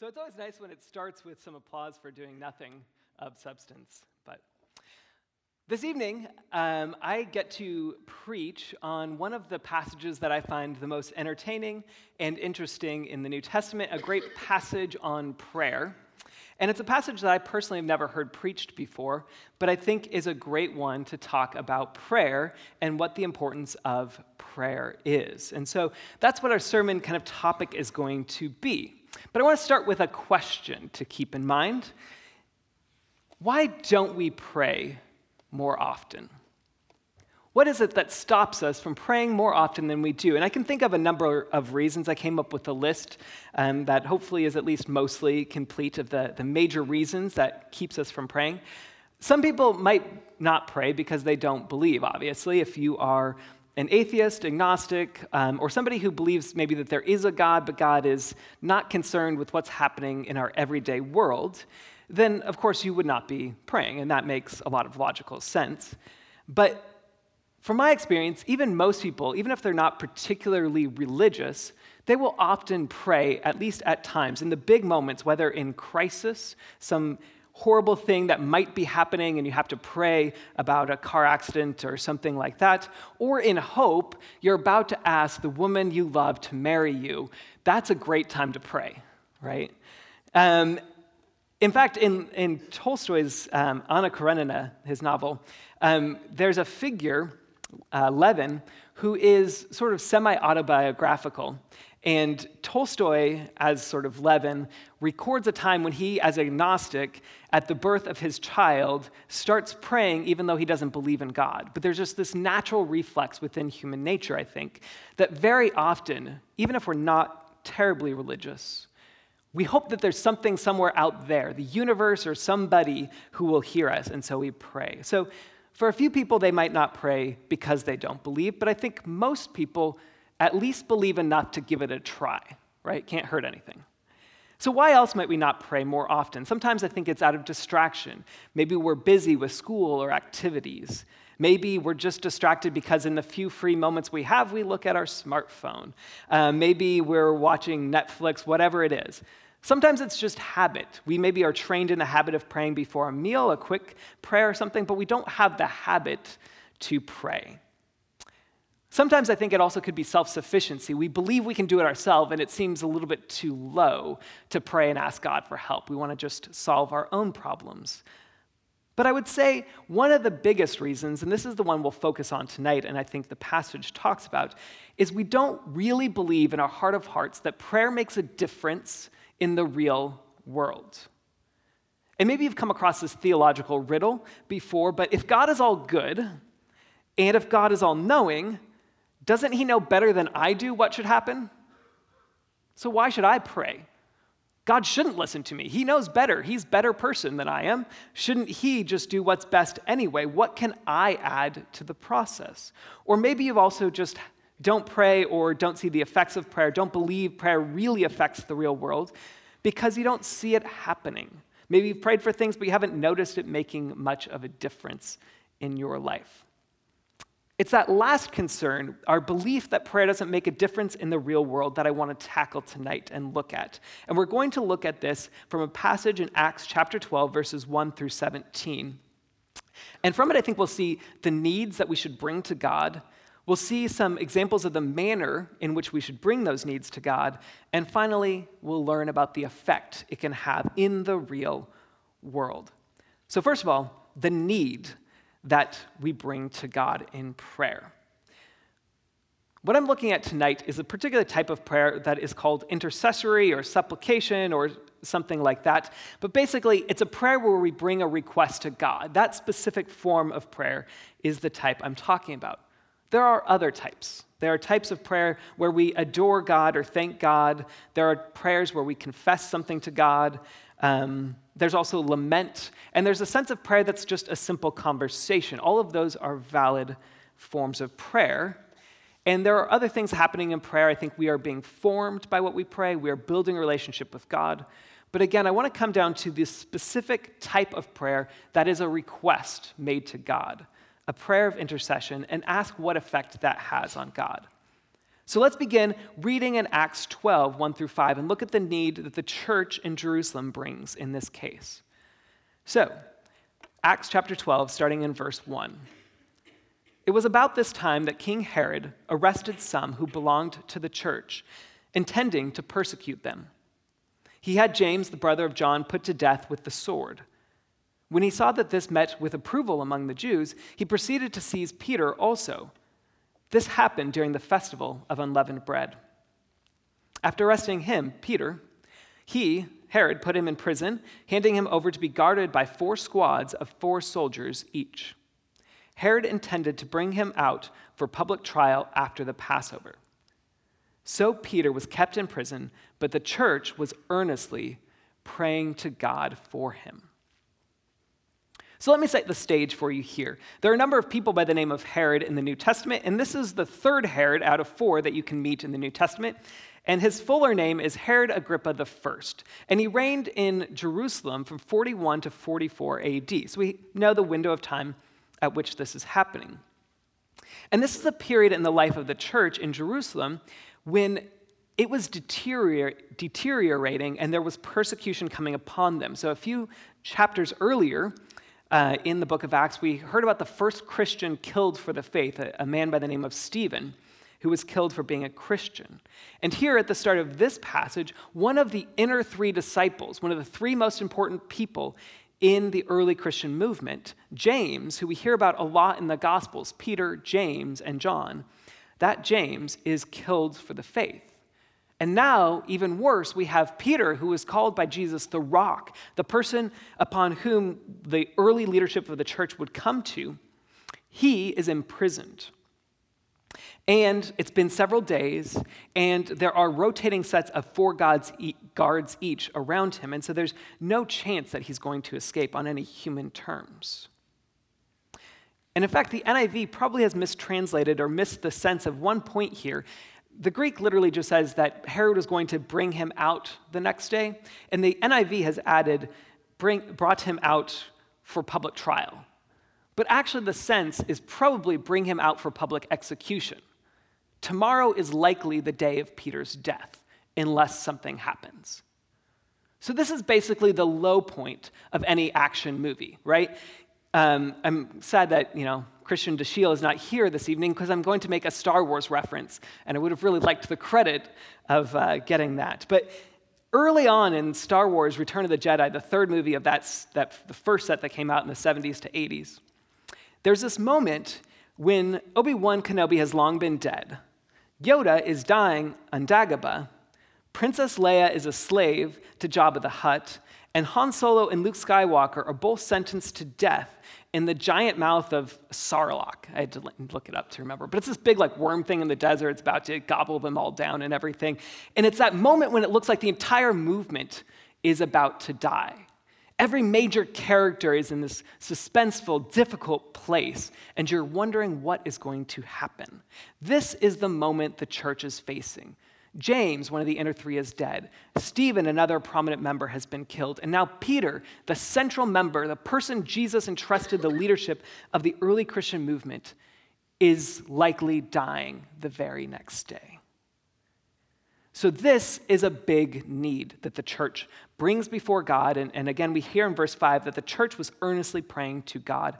So it's always nice when it starts with some applause for doing nothing of substance. But this evening, um, I get to preach on one of the passages that I find the most entertaining and interesting in the New Testament, a great passage on prayer. And it's a passage that I personally have never heard preached before, but I think is a great one to talk about prayer and what the importance of prayer is. And so that's what our sermon kind of topic is going to be. But I want to start with a question to keep in mind. Why don't we pray more often? What is it that stops us from praying more often than we do? And I can think of a number of reasons. I came up with a list um, that hopefully is at least mostly complete of the, the major reasons that keeps us from praying. Some people might not pray because they don't believe, obviously. If you are an atheist, agnostic, um, or somebody who believes maybe that there is a God, but God is not concerned with what's happening in our everyday world, then of course you would not be praying, and that makes a lot of logical sense. But from my experience, even most people, even if they're not particularly religious, they will often pray, at least at times, in the big moments, whether in crisis, some horrible thing that might be happening and you have to pray about a car accident or something like that, or in hope, you're about to ask the woman you love to marry you, that's a great time to pray, right? Um, in fact, in, in Tolstoy's um, Anna Karenina, his novel, um, there's a figure, uh, Levin, who is sort of semi autobiographical. And Tolstoy, as sort of Levin, records a time when he, as agnostic, at the birth of his child, starts praying even though he doesn't believe in God. But there's just this natural reflex within human nature, I think, that very often, even if we're not terribly religious, we hope that there's something somewhere out there, the universe or somebody who will hear us, and so we pray. So for a few people, they might not pray because they don't believe, but I think most people at least believe enough to give it a try, right? Can't hurt anything. So, why else might we not pray more often? Sometimes I think it's out of distraction. Maybe we're busy with school or activities. Maybe we're just distracted because in the few free moments we have, we look at our smartphone. Uh, maybe we're watching Netflix, whatever it is. Sometimes it's just habit. We maybe are trained in the habit of praying before a meal, a quick prayer or something, but we don't have the habit to pray. Sometimes I think it also could be self sufficiency. We believe we can do it ourselves, and it seems a little bit too low to pray and ask God for help. We want to just solve our own problems. But I would say one of the biggest reasons, and this is the one we'll focus on tonight, and I think the passage talks about, is we don't really believe in our heart of hearts that prayer makes a difference in the real world. And maybe you've come across this theological riddle before, but if God is all good, and if God is all knowing, doesn't he know better than I do what should happen? So why should I pray? God shouldn't listen to me. He knows better. He's a better person than I am. Shouldn't he just do what's best anyway? What can I add to the process? Or maybe you've also just don't pray or don't see the effects of prayer, don't believe prayer really affects the real world because you don't see it happening. Maybe you've prayed for things, but you haven't noticed it making much of a difference in your life. It's that last concern, our belief that prayer doesn't make a difference in the real world, that I want to tackle tonight and look at. And we're going to look at this from a passage in Acts chapter 12, verses 1 through 17. And from it, I think we'll see the needs that we should bring to God. We'll see some examples of the manner in which we should bring those needs to God. And finally, we'll learn about the effect it can have in the real world. So, first of all, the need that we bring to God in prayer. What I'm looking at tonight is a particular type of prayer that is called intercessory or supplication or something like that. But basically, it's a prayer where we bring a request to God. That specific form of prayer is the type I'm talking about. There are other types. There are types of prayer where we adore God or thank God. There are prayers where we confess something to God. Um, there's also lament, and there's a sense of prayer that's just a simple conversation. All of those are valid forms of prayer. And there are other things happening in prayer. I think we are being formed by what we pray, we are building a relationship with God. But again, I want to come down to this specific type of prayer that is a request made to God, a prayer of intercession, and ask what effect that has on God. So let's begin reading in Acts 12, 1 through 5, and look at the need that the church in Jerusalem brings in this case. So, Acts chapter 12, starting in verse 1. It was about this time that King Herod arrested some who belonged to the church, intending to persecute them. He had James, the brother of John, put to death with the sword. When he saw that this met with approval among the Jews, he proceeded to seize Peter also. This happened during the festival of unleavened bread. After arresting him, Peter, he, Herod, put him in prison, handing him over to be guarded by four squads of four soldiers each. Herod intended to bring him out for public trial after the Passover. So Peter was kept in prison, but the church was earnestly praying to God for him. So let me set the stage for you here. There are a number of people by the name of Herod in the New Testament, and this is the third Herod out of four that you can meet in the New Testament. And his fuller name is Herod Agrippa I. And he reigned in Jerusalem from 41 to 44 AD. So we know the window of time at which this is happening. And this is a period in the life of the church in Jerusalem when it was deteriorating and there was persecution coming upon them. So a few chapters earlier, uh, in the book of Acts, we heard about the first Christian killed for the faith, a, a man by the name of Stephen, who was killed for being a Christian. And here at the start of this passage, one of the inner three disciples, one of the three most important people in the early Christian movement, James, who we hear about a lot in the Gospels, Peter, James, and John, that James is killed for the faith. And now, even worse, we have Peter, who is called by Jesus the rock, the person upon whom the early leadership of the church would come to. He is imprisoned. And it's been several days, and there are rotating sets of four guards each around him. And so there's no chance that he's going to escape on any human terms. And in fact, the NIV probably has mistranslated or missed the sense of one point here the Greek literally just says that Herod was going to bring him out the next day, and the NIV has added, bring, brought him out for public trial. But actually, the sense is probably bring him out for public execution. Tomorrow is likely the day of Peter's death, unless something happens. So, this is basically the low point of any action movie, right? Um, I'm sad that, you know, Christian Dashiell is not here this evening because I'm going to make a Star Wars reference, and I would have really liked the credit of uh, getting that. But early on in Star Wars Return of the Jedi, the third movie of that, that, the first set that came out in the 70s to 80s, there's this moment when Obi Wan Kenobi has long been dead. Yoda is dying on Dagobah. Princess Leia is a slave to Jabba the Hutt. And Han Solo and Luke Skywalker are both sentenced to death in the giant mouth of Sarlacc. I had to look it up to remember. But it's this big, like, worm thing in the desert. It's about to gobble them all down and everything. And it's that moment when it looks like the entire movement is about to die. Every major character is in this suspenseful, difficult place, and you're wondering what is going to happen. This is the moment the church is facing. James, one of the inner three, is dead. Stephen, another prominent member, has been killed. And now Peter, the central member, the person Jesus entrusted the leadership of the early Christian movement, is likely dying the very next day. So, this is a big need that the church brings before God. And, and again, we hear in verse 5 that the church was earnestly praying to God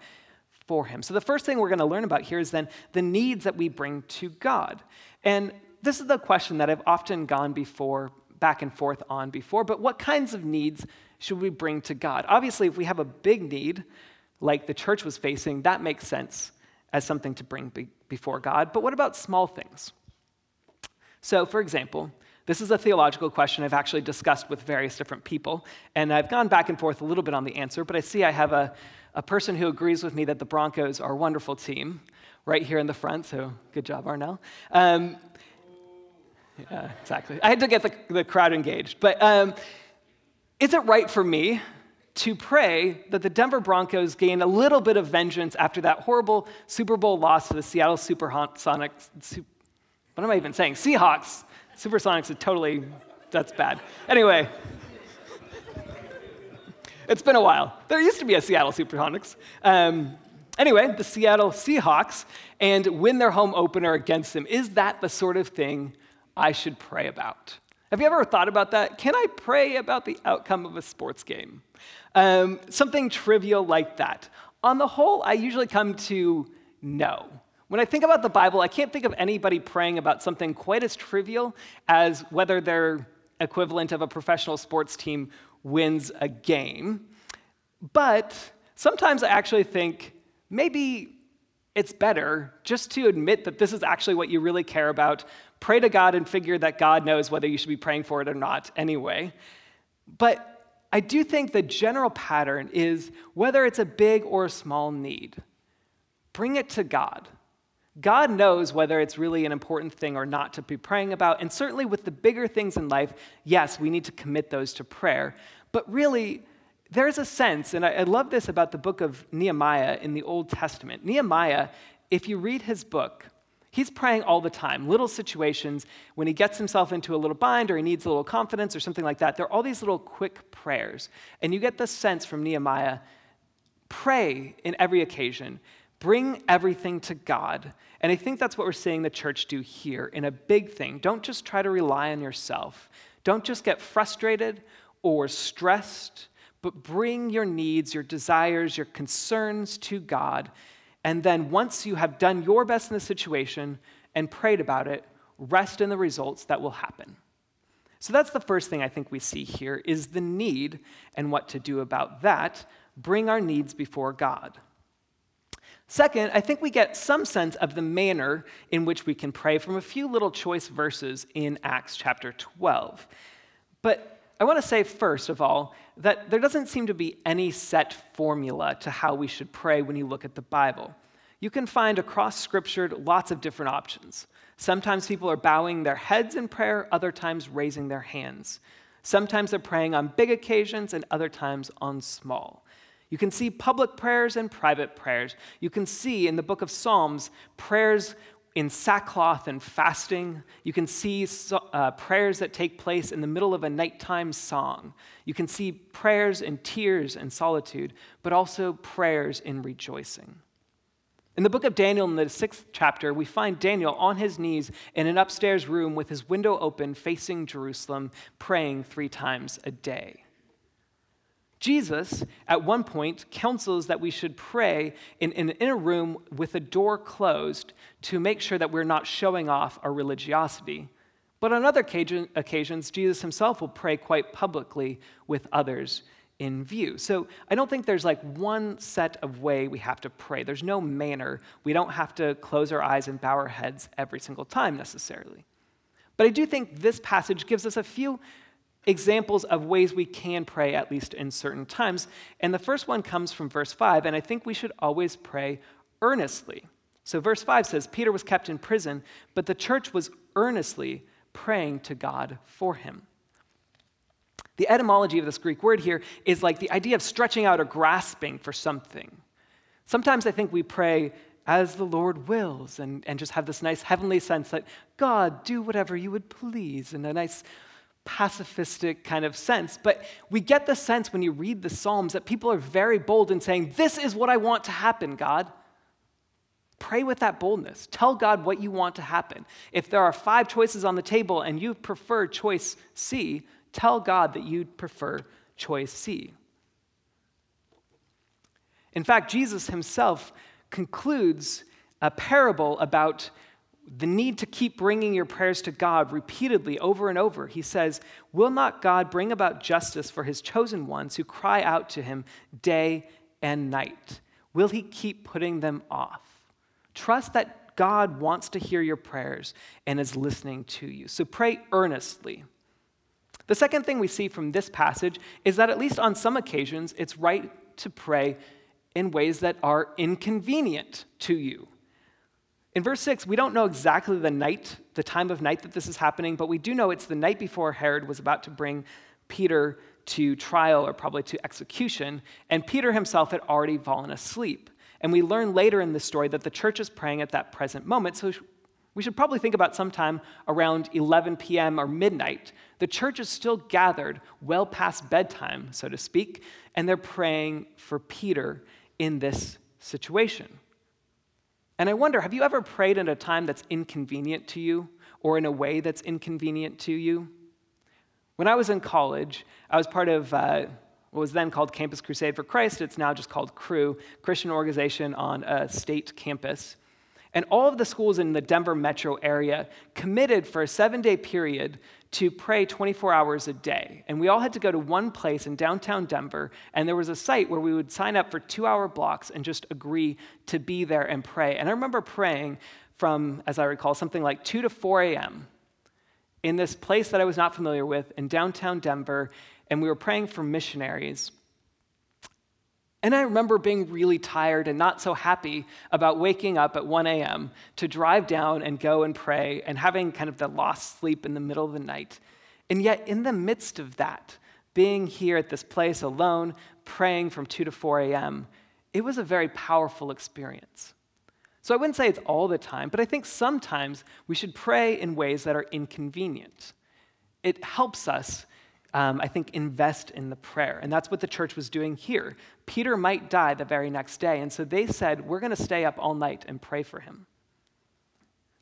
for him. So, the first thing we're going to learn about here is then the needs that we bring to God. And this is the question that I've often gone before, back and forth on before, but what kinds of needs should we bring to God? Obviously, if we have a big need, like the church was facing, that makes sense as something to bring be- before God. But what about small things? So, for example, this is a theological question I've actually discussed with various different people, and I've gone back and forth a little bit on the answer, but I see I have a, a person who agrees with me that the Broncos are a wonderful team right here in the front, so good job, Arnell. Um, yeah, exactly. I had to get the, the crowd engaged. But um, is it right for me to pray that the Denver Broncos gain a little bit of vengeance after that horrible Super Bowl loss to the Seattle Supersonics? What am I even saying? Seahawks. Supersonics are totally, that's bad. Anyway, it's been a while. There used to be a Seattle Supersonics. Um, Anyway, the Seattle Seahawks and win their home opener against them. Is that the sort of thing I should pray about? Have you ever thought about that? Can I pray about the outcome of a sports game? Um, something trivial like that. On the whole, I usually come to no. When I think about the Bible, I can't think of anybody praying about something quite as trivial as whether their equivalent of a professional sports team wins a game. But sometimes I actually think maybe it's better just to admit that this is actually what you really care about. Pray to God and figure that God knows whether you should be praying for it or not anyway. But I do think the general pattern is whether it's a big or a small need, bring it to God. God knows whether it's really an important thing or not to be praying about. And certainly with the bigger things in life, yes, we need to commit those to prayer. But really, there's a sense, and I, love this about the book of Nehemiah in the Old Testament. Nehemiah, if you read his book, He's praying all the time, little situations when he gets himself into a little bind or he needs a little confidence or something like that. There are all these little quick prayers. And you get the sense from Nehemiah pray in every occasion, bring everything to God. And I think that's what we're seeing the church do here in a big thing. Don't just try to rely on yourself, don't just get frustrated or stressed, but bring your needs, your desires, your concerns to God and then once you have done your best in the situation and prayed about it, rest in the results that will happen. So that's the first thing I think we see here is the need and what to do about that. Bring our needs before God. Second, I think we get some sense of the manner in which we can pray from a few little choice verses in Acts chapter 12. But I want to say, first of all, that there doesn't seem to be any set formula to how we should pray when you look at the Bible. You can find across Scripture lots of different options. Sometimes people are bowing their heads in prayer, other times raising their hands. Sometimes they're praying on big occasions, and other times on small. You can see public prayers and private prayers. You can see in the book of Psalms prayers in sackcloth and fasting. You can see uh, prayers that take place in the middle of a nighttime song. You can see prayers in tears and solitude, but also prayers in rejoicing. In the book of Daniel, in the sixth chapter, we find Daniel on his knees in an upstairs room with his window open facing Jerusalem, praying three times a day. Jesus, at one point, counsels that we should pray in, in, in, a room with a door closed to make sure that we're not showing off our religiosity. But on other occasions, Jesus himself will pray quite publicly with others in view. So I don't think there's like one set of way we have to pray. There's no manner. We don't have to close our eyes and bow our heads every single time necessarily. But I do think this passage gives us a few examples of ways we can pray, at least in certain times. And the first one comes from verse 5, and I think we should always pray earnestly. So, verse 5 says, Peter was kept in prison, but the church was earnestly praying to God for him. The etymology of this Greek word here is like the idea of stretching out or grasping for something. Sometimes I think we pray as the Lord wills and, and just have this nice heavenly sense that God, do whatever you would please, and a nice pacifistic kind of sense. But we get the sense when you read the Psalms that people are very bold in saying, This is what I want to happen, God. Pray with that boldness. Tell God what you want to happen. If there are five choices on the table and you prefer choice C, tell God that you prefer choice C. In fact, Jesus himself concludes a parable about the need to keep bringing your prayers to God repeatedly over and over. He says, Will not God bring about justice for his chosen ones who cry out to him day and night? Will he keep putting them off? Trust that God wants to hear your prayers and is listening to you. So pray earnestly. The second thing we see from this passage is that, at least on some occasions, it's right to pray in ways that are inconvenient to you. In verse 6, we don't know exactly the night, the time of night that this is happening, but we do know it's the night before Herod was about to bring Peter to trial or probably to execution, and Peter himself had already fallen asleep. And we learn later in the story that the church is praying at that present moment, so we should probably think about sometime around 11 p.m. or midnight. The church is still gathered well past bedtime, so to speak, and they're praying for Peter in this situation. And I wonder have you ever prayed at a time that's inconvenient to you or in a way that's inconvenient to you? When I was in college, I was part of uh, what was then called Campus Crusade for Christ. It's now just called Cru, Christian organization on a state campus. And all of the schools in the Denver metro area committed for a seven day period to pray 24 hours a day. And we all had to go to one place in downtown Denver, and there was a site where we would sign up for two hour blocks and just agree to be there and pray. And I remember praying from, as I recall, something like 2 to 4 a.m. in this place that I was not familiar with in downtown Denver, and we were praying for missionaries. And I remember being really tired and not so happy about waking up at 1 a.m. to drive down and go and pray and having kind of the lost sleep in the middle of the night. And yet, in the midst of that, being here at this place alone, praying from 2 to 4 a.m., it was a very powerful experience. So I wouldn't say it's all the time, but I think sometimes we should pray in ways that are inconvenient. It helps us um, I think, invest in the prayer. And that's what the church was doing here. Peter might die the very next day. And so they said, We're going to stay up all night and pray for him.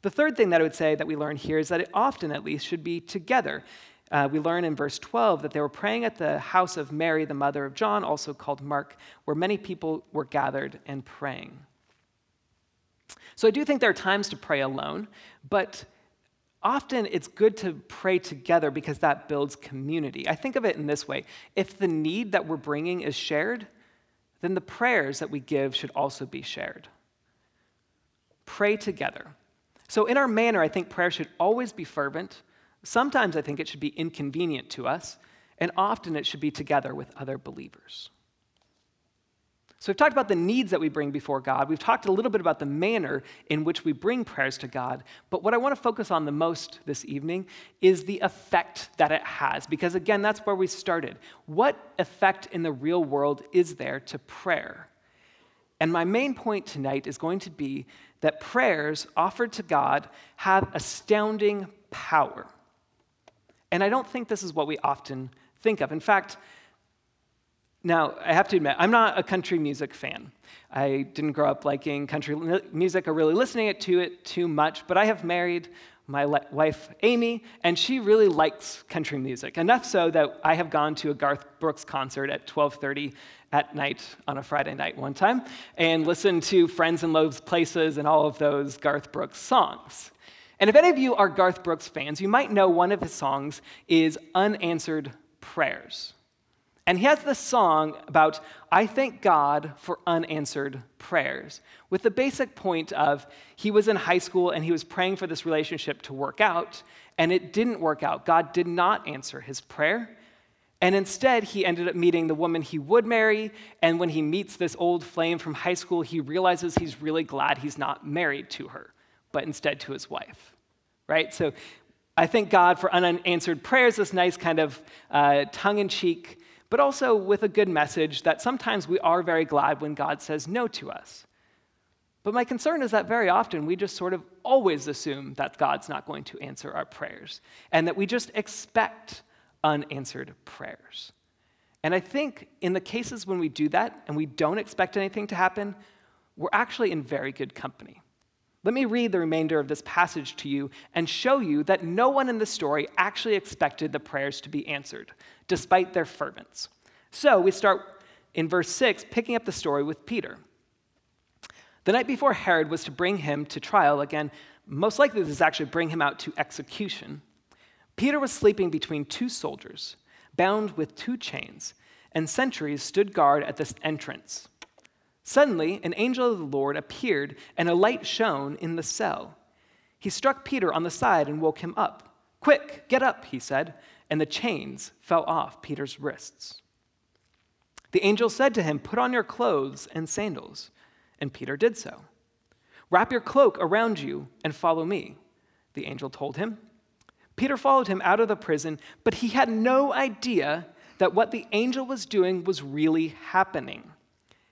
The third thing that I would say that we learn here is that it often, at least, should be together. Uh, we learn in verse 12 that they were praying at the house of Mary, the mother of John, also called Mark, where many people were gathered and praying. So I do think there are times to pray alone, but often it's good to pray together because that builds community. I think of it in this way if the need that we're bringing is shared, then the prayers that we give should also be shared. Pray together. So, in our manner, I think prayer should always be fervent. Sometimes I think it should be inconvenient to us, and often it should be together with other believers. So, we've talked about the needs that we bring before God. We've talked a little bit about the manner in which we bring prayers to God. But what I want to focus on the most this evening is the effect that it has. Because, again, that's where we started. What effect in the real world is there to prayer? And my main point tonight is going to be that prayers offered to God have astounding power. And I don't think this is what we often think of. In fact, now, I have to admit, I'm not a country music fan. I didn't grow up liking country music or really listening to it too much, but I have married my wife, Amy, and she really likes country music, enough so that I have gone to a Garth Brooks concert at 1230 at night on a Friday night one time and listened to Friends in Low Places and all of those Garth Brooks songs. And if any of you are Garth Brooks fans, you might know one of his songs is Unanswered Prayers. And he has this song about, I thank God for unanswered prayers, with the basic point of he was in high school and he was praying for this relationship to work out, and it didn't work out. God did not answer his prayer. And instead, he ended up meeting the woman he would marry. And when he meets this old flame from high school, he realizes he's really glad he's not married to her, but instead to his wife. Right? So I thank God for unanswered prayers, this nice kind of uh, tongue in cheek but also with a good message that sometimes we are very glad when God says no to us. But my concern is that very often we just sort of always assume that God's not going to answer our prayers and that we just expect unanswered prayers. And I think in the cases when we do that and we don't expect anything to happen, we're actually in very good company. Let me read the remainder of this passage to you and show you that no one in the story actually expected the prayers to be answered, despite their fervence. So we start in verse 6, picking up the story with Peter. The night before Herod was to bring him to trial, again, most likely this is actually bring him out to execution. Peter was sleeping between two soldiers, bound with two chains, and sentries stood guard at the entrance. Suddenly, an angel of the Lord appeared, and a light shone in the cell. He struck Peter on the side and woke him up. Quick, get up, he said, and the chains fell off Peter's wrists. The angel said to him, Put on your clothes and sandals. And Peter did so. Wrap your cloak around you and follow me, the angel told him. Peter followed him out of the prison, but he had no idea that what the angel was doing was really happening.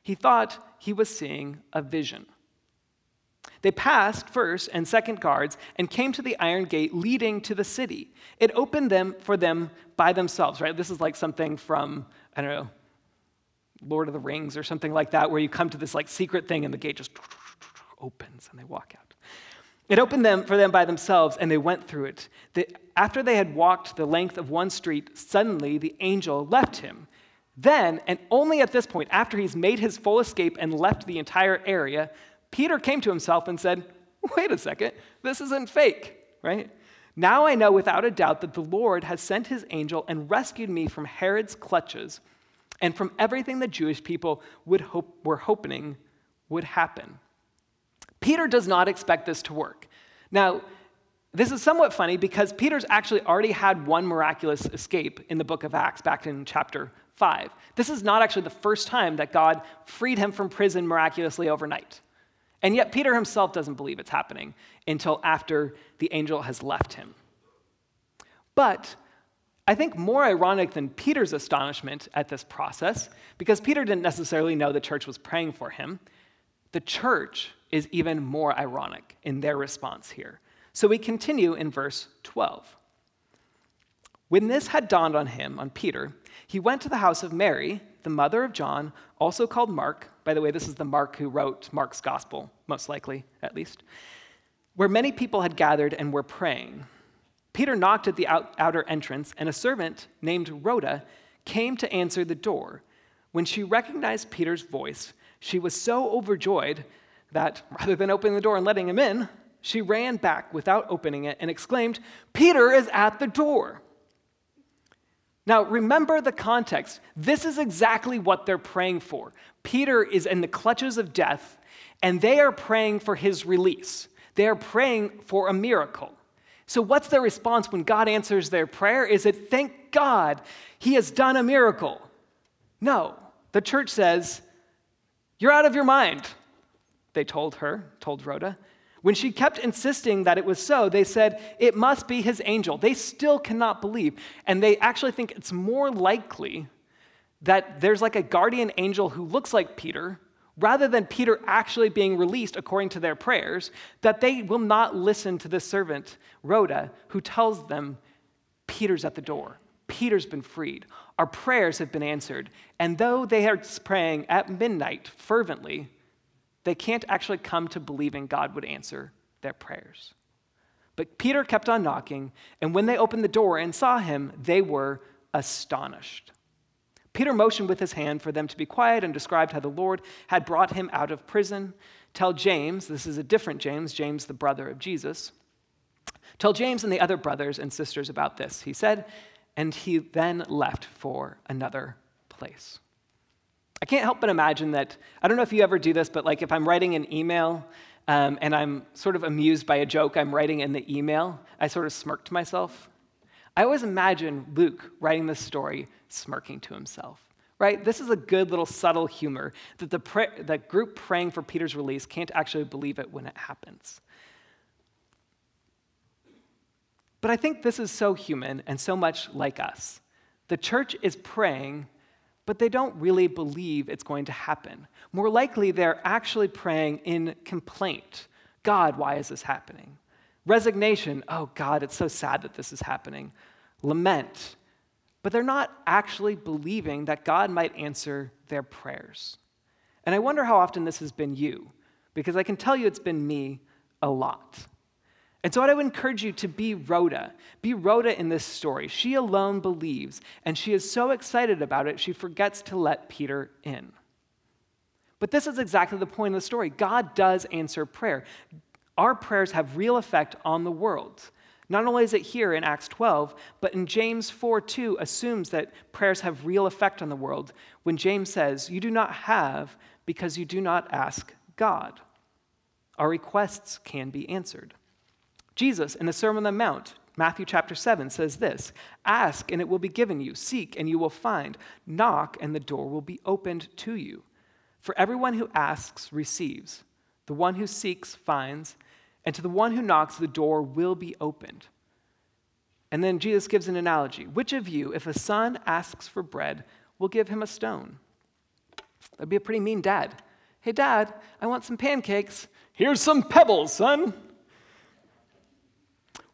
He thought he was seeing a vision. They passed first and second guards and came to the iron gate leading to the city. It opened them for them by themselves, right? This is like something from, I don't know, Lord of the Rings or something like that, where you come to this like secret thing and the gate just opens and they walk out. It opened them for them by themselves, and they went through it. The, after they had walked the length of one street, suddenly the angel left him. Then, and only at this point, after he's made his full escape and left the entire area, Peter came to himself and said, Wait a second, this isn't fake, right? Now I know without a doubt that the Lord has sent his angel and rescued me from Herod's clutches and from everything the Jewish people would hope, were hoping would happen. Peter does not expect this to work. Now, this is somewhat funny because Peter's actually already had one miraculous escape in the book of Acts back in chapter 5. This is not actually the first time that God freed him from prison miraculously overnight. And yet, Peter himself doesn't believe it's happening until after the angel has left him. But I think more ironic than Peter's astonishment at this process, because Peter didn't necessarily know the church was praying for him, the church is even more ironic in their response here. So we continue in verse 12. When this had dawned on him, on Peter, he went to the house of Mary, the mother of John, also called Mark. By the way, this is the Mark who wrote Mark's gospel, most likely, at least, where many people had gathered and were praying. Peter knocked at the out- outer entrance, and a servant named Rhoda came to answer the door. When she recognized Peter's voice, she was so overjoyed that rather than opening the door and letting him in, she ran back without opening it and exclaimed, Peter is at the door. Now, remember the context. This is exactly what they're praying for. Peter is in the clutches of death, and they are praying for his release. They are praying for a miracle. So, what's their response when God answers their prayer? Is it, thank God, he has done a miracle? No. The church says, you're out of your mind, they told her, told Rhoda. When she kept insisting that it was so, they said, It must be his angel. They still cannot believe. And they actually think it's more likely that there's like a guardian angel who looks like Peter, rather than Peter actually being released according to their prayers, that they will not listen to the servant, Rhoda, who tells them, Peter's at the door. Peter's been freed. Our prayers have been answered. And though they are praying at midnight fervently, they can't actually come to believing God would answer their prayers. But Peter kept on knocking, and when they opened the door and saw him, they were astonished. Peter motioned with his hand for them to be quiet and described how the Lord had brought him out of prison. Tell James, this is a different James, James, the brother of Jesus. Tell James and the other brothers and sisters about this, he said, and he then left for another place. I can't help but imagine that, I don't know if you ever do this, but like if I'm writing an email um, and I'm sort of amused by a joke I'm writing in the email, I sort of smirk to myself. I always imagine Luke writing this story smirking to himself, right? This is a good little subtle humor that the, pra- the group praying for Peter's release can't actually believe it when it happens. But I think this is so human and so much like us. The church is praying but they don't really believe it's going to happen. More likely, they're actually praying in complaint God, why is this happening? Resignation, oh God, it's so sad that this is happening. Lament, but they're not actually believing that God might answer their prayers. And I wonder how often this has been you, because I can tell you it's been me a lot. And so I would encourage you to be Rhoda. Be Rhoda in this story. She alone believes, and she is so excited about it, she forgets to let Peter in. But this is exactly the point of the story. God does answer prayer. Our prayers have real effect on the world. Not only is it here in Acts 12, but in James 4 2 assumes that prayers have real effect on the world when James says, You do not have because you do not ask God. Our requests can be answered. Jesus, in the Sermon on the Mount, Matthew chapter 7 says this Ask and it will be given you, seek and you will find, knock and the door will be opened to you. For everyone who asks receives, the one who seeks finds, and to the one who knocks the door will be opened. And then Jesus gives an analogy. Which of you, if a son asks for bread, will give him a stone? That'd be a pretty mean dad. Hey, dad, I want some pancakes. Here's some pebbles, son.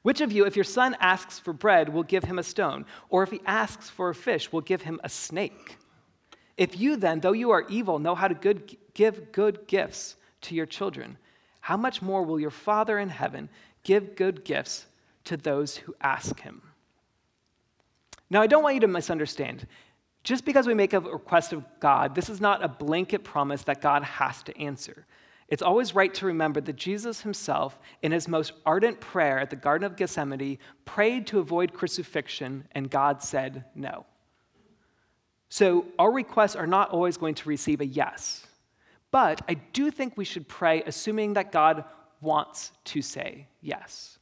Which of you, if your son asks for bread, will give him a stone? Or if he asks for a fish, will give him a snake? If you then, though you are evil, know how to good, give good gifts to your children, how much more will your Father in heaven give good gifts to those who ask him? Now, I don't want you to misunderstand. Just because we make a request of God, this is not a blanket promise that God has to answer. It's always right to remember that Jesus himself, in his most ardent prayer at the Garden of Gethsemane, prayed to avoid crucifixion, and God said no. So our requests are not always going to receive a yes. But I do think we should pray assuming that God wants to say yes.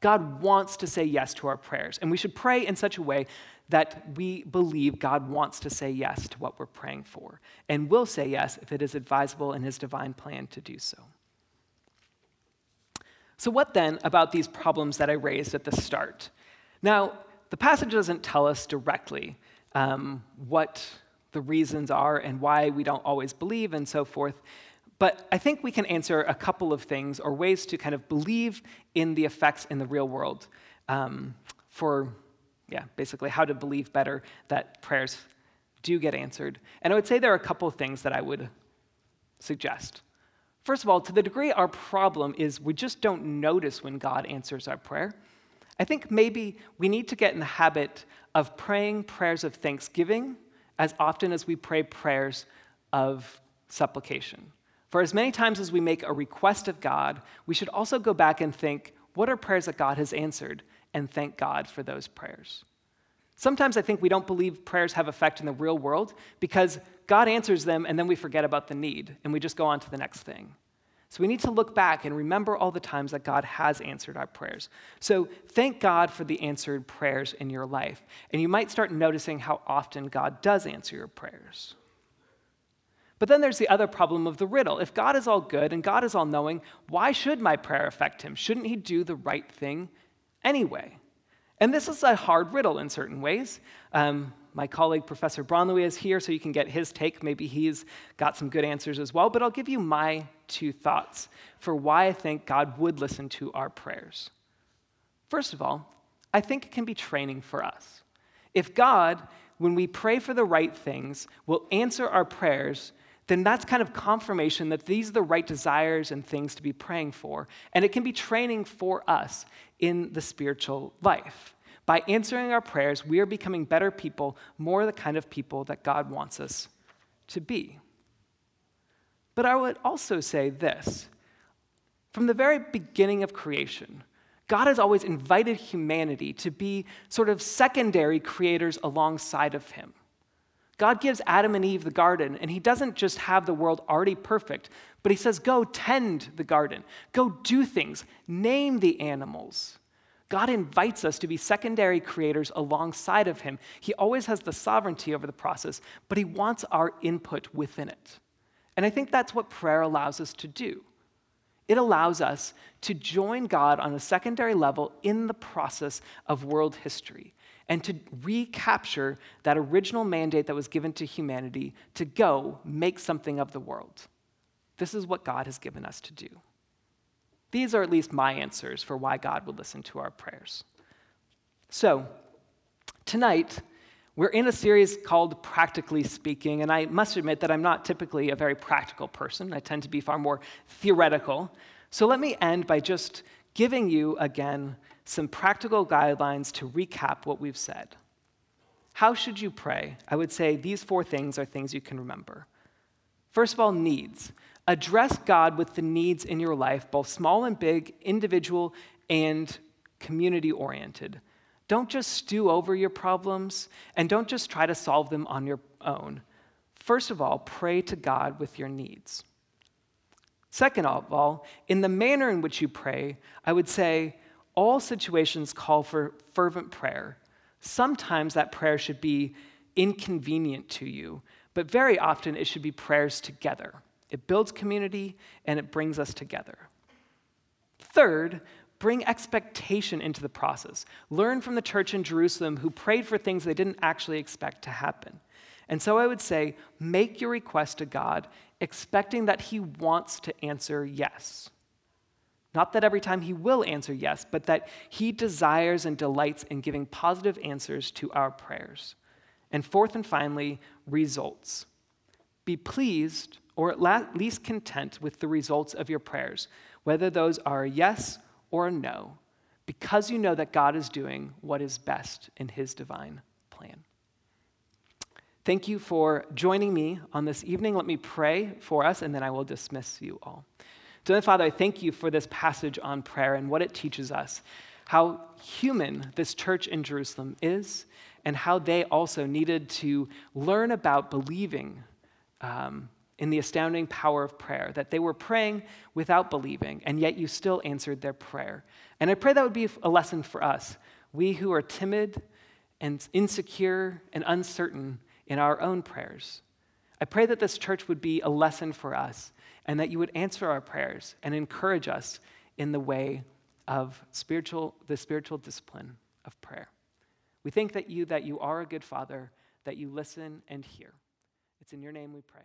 God wants to say yes to our prayers, and we should pray in such a way that we believe God wants to say yes to what we're praying for, and will say yes if it is advisable in His divine plan to do so. So, what then about these problems that I raised at the start? Now, the passage doesn't tell us directly um, what the reasons are and why we don't always believe and so forth. But I think we can answer a couple of things or ways to kind of believe in the effects in the real world um, for, yeah, basically how to believe better that prayers do get answered. And I would say there are a couple things that I would suggest. First of all, to the degree our problem is we just don't notice when God answers our prayer, I think maybe we need to get in the habit of praying prayers of thanksgiving as often as we pray prayers of supplication. For as many times as we make a request of God, we should also go back and think, what are prayers that God has answered? And thank God for those prayers. Sometimes I think we don't believe prayers have effect in the real world because God answers them and then we forget about the need and we just go on to the next thing. So we need to look back and remember all the times that God has answered our prayers. So thank God for the answered prayers in your life. And you might start noticing how often God does answer your prayers. But then there's the other problem of the riddle. If God is all good and God is all knowing, why should my prayer affect him? Shouldn't he do the right thing anyway? And this is a hard riddle in certain ways. Um, my colleague, Professor Braunlwy, is here, so you can get his take. Maybe he's got some good answers as well. But I'll give you my two thoughts for why I think God would listen to our prayers. First of all, I think it can be training for us. If God, when we pray for the right things, will answer our prayers, then that's kind of confirmation that these are the right desires and things to be praying for. And it can be training for us in the spiritual life. By answering our prayers, we are becoming better people, more the kind of people that God wants us to be. But I would also say this from the very beginning of creation, God has always invited humanity to be sort of secondary creators alongside of Him. God gives Adam and Eve the garden, and He doesn't just have the world already perfect, but He says, Go tend the garden, go do things, name the animals. God invites us to be secondary creators alongside of Him. He always has the sovereignty over the process, but He wants our input within it. And I think that's what prayer allows us to do. It allows us to join God on a secondary level in the process of world history and to recapture that original mandate that was given to humanity to go make something of the world. This is what God has given us to do. These are at least my answers for why God would listen to our prayers. So, tonight, we're in a series called Practically Speaking, and I must admit that I'm not typically a very practical person. I tend to be far more theoretical. So, let me end by just giving you again some practical guidelines to recap what we've said. How should you pray? I would say these four things are things you can remember. First of all, needs. Address God with the needs in your life, both small and big, individual and community oriented. Don't just stew over your problems and don't just try to solve them on your own. First of all, pray to God with your needs. Second of all, in the manner in which you pray, I would say all situations call for fervent prayer. Sometimes that prayer should be inconvenient to you, but very often it should be prayers together. It builds community and it brings us together. Third, bring expectation into the process. Learn from the church in Jerusalem who prayed for things they didn't actually expect to happen. And so I would say, make your request to God, expecting that He wants to answer yes. Not that every time He will answer yes, but that He desires and delights in giving positive answers to our prayers. And fourth and finally, results. Be pleased or at least content with the results of your prayers, whether those are a yes or a no, because you know that God is doing what is best in his divine plan. Thank you for joining me on this evening. Let me pray for us, and then I will dismiss you all. Dear Father, I thank you for this passage on prayer and what it teaches us, how human this church in Jerusalem is, and how they also needed to learn about believing um, in the astounding power of prayer, that they were praying without believing, and yet you still answered their prayer. And I pray that would be a lesson for us, we who are timid and insecure and uncertain in our own prayers. I pray that this church would be a lesson for us and that you would answer our prayers and encourage us in the way of spiritual, the spiritual discipline of prayer. We think that you, that you are a good father, that you listen and hear. It's in your name we pray.